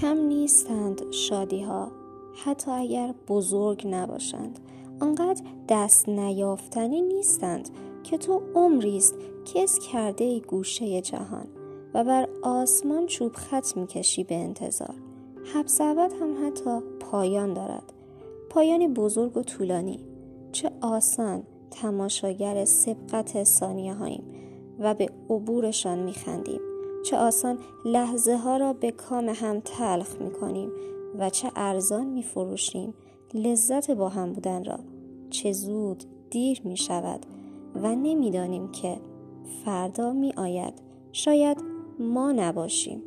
کم نیستند شادی ها حتی اگر بزرگ نباشند. آنقدر دست نیافتنی نیستند که تو عمریست کس کرده ای گوشه جهان و بر آسمان چوب خط می‌کشی به انتظار. حبس هم حتی پایان دارد. پایانی بزرگ و طولانی. چه آسان تماشاگر سبقت ثانیه هاییم و به عبورشان میخندیم. چه آسان لحظه ها را به کام هم تلخ می‌کنیم و چه ارزان میفروشیم. لذت با هم بودن را چه زود دیر می شود و نمی‌دانیم که فردا می آید شاید ما نباشیم.